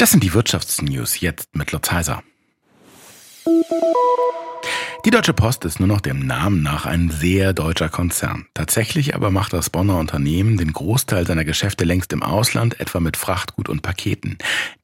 Das sind die Wirtschaftsnews jetzt mit Lutz Heiser. Die Deutsche Post ist nur noch dem Namen nach ein sehr deutscher Konzern. Tatsächlich aber macht das Bonner Unternehmen den Großteil seiner Geschäfte längst im Ausland, etwa mit Frachtgut und Paketen.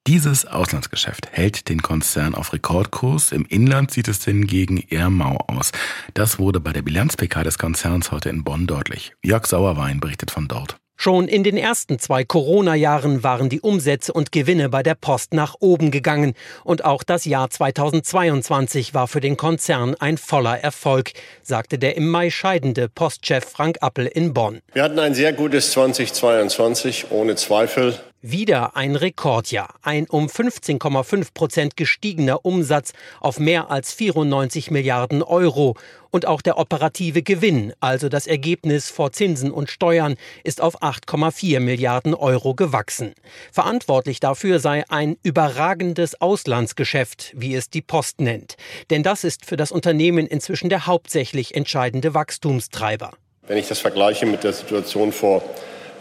Dieses Auslandsgeschäft hält den Konzern auf Rekordkurs. Im Inland sieht es hingegen eher mau aus. Das wurde bei der Bilanz-PK des Konzerns heute in Bonn deutlich. Jörg Sauerwein berichtet von dort. Schon in den ersten zwei Corona-Jahren waren die Umsätze und Gewinne bei der Post nach oben gegangen. Und auch das Jahr 2022 war für den Konzern ein voller Erfolg, sagte der im Mai scheidende Postchef Frank Appel in Bonn. Wir hatten ein sehr gutes 2022, ohne Zweifel. Wieder ein Rekordjahr. Ein um 15,5 Prozent gestiegener Umsatz auf mehr als 94 Milliarden Euro. Und auch der operative Gewinn, also das Ergebnis vor Zinsen und Steuern, ist auf 8,4 Milliarden Euro gewachsen. Verantwortlich dafür sei ein überragendes Auslandsgeschäft, wie es die Post nennt. Denn das ist für das Unternehmen inzwischen der hauptsächlich entscheidende Wachstumstreiber. Wenn ich das vergleiche mit der Situation vor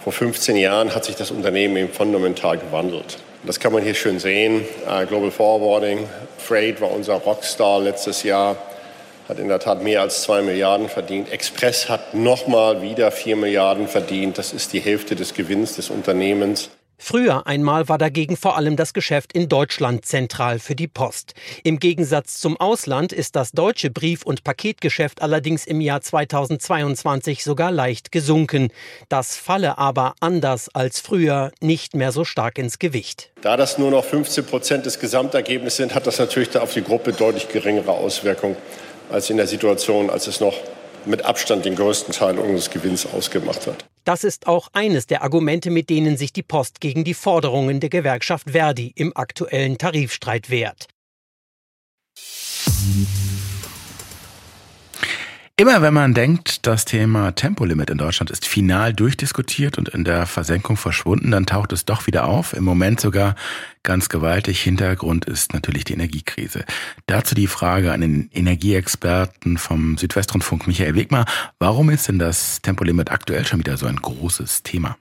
vor 15 Jahren hat sich das Unternehmen eben fundamental gewandelt. Das kann man hier schön sehen. Uh, Global Forwarding, Freight war unser Rockstar letztes Jahr, hat in der Tat mehr als zwei Milliarden verdient. Express hat nochmal wieder vier Milliarden verdient. Das ist die Hälfte des Gewinns des Unternehmens. Früher einmal war dagegen vor allem das Geschäft in Deutschland zentral für die Post. Im Gegensatz zum Ausland ist das deutsche Brief- und Paketgeschäft allerdings im Jahr 2022 sogar leicht gesunken. Das falle aber anders als früher nicht mehr so stark ins Gewicht. Da das nur noch 15 Prozent des Gesamtergebnisses sind, hat das natürlich auf die Gruppe deutlich geringere Auswirkungen als in der Situation, als es noch mit Abstand den größten Teil unseres Gewinns ausgemacht hat. Das ist auch eines der Argumente, mit denen sich die Post gegen die Forderungen der Gewerkschaft Verdi im aktuellen Tarifstreit wehrt. Immer wenn man denkt, das Thema Tempolimit in Deutschland ist final durchdiskutiert und in der Versenkung verschwunden, dann taucht es doch wieder auf. Im Moment sogar ganz gewaltig. Hintergrund ist natürlich die Energiekrise. Dazu die Frage an den Energieexperten vom Südwestrundfunk Michael Wegmar. Warum ist denn das Tempolimit aktuell schon wieder so ein großes Thema?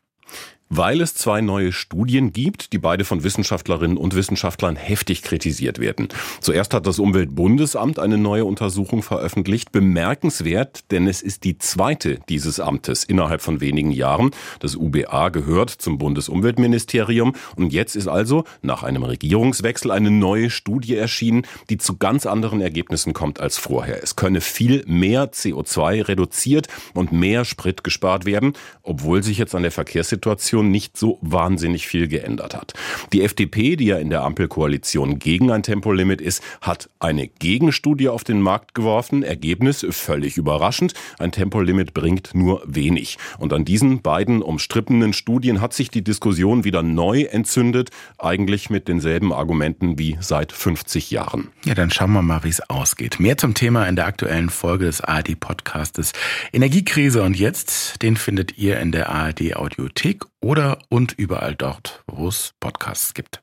Weil es zwei neue Studien gibt, die beide von Wissenschaftlerinnen und Wissenschaftlern heftig kritisiert werden. Zuerst hat das Umweltbundesamt eine neue Untersuchung veröffentlicht. Bemerkenswert, denn es ist die zweite dieses Amtes innerhalb von wenigen Jahren. Das UBA gehört zum Bundesumweltministerium und jetzt ist also nach einem Regierungswechsel eine neue Studie erschienen, die zu ganz anderen Ergebnissen kommt als vorher. Es könne viel mehr CO2 reduziert und mehr Sprit gespart werden, obwohl sich jetzt an der Verkehrssituation Situation nicht so wahnsinnig viel geändert hat. Die FDP, die ja in der Ampelkoalition gegen ein Tempolimit ist, hat eine Gegenstudie auf den Markt geworfen. Ergebnis völlig überraschend. Ein Tempolimit bringt nur wenig. Und an diesen beiden umstrittenen Studien hat sich die Diskussion wieder neu entzündet, eigentlich mit denselben Argumenten wie seit 50 Jahren. Ja, dann schauen wir mal, wie es ausgeht. Mehr zum Thema in der aktuellen Folge des ARD-Podcastes Energiekrise und jetzt, den findet ihr in der ARD-Audiothek oder und überall dort, wo es Podcasts gibt.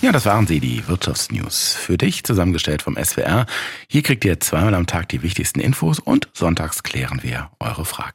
Ja, das waren sie, die Wirtschaftsnews. Für dich zusammengestellt vom SWR. Hier kriegt ihr zweimal am Tag die wichtigsten Infos und sonntags klären wir eure Fragen.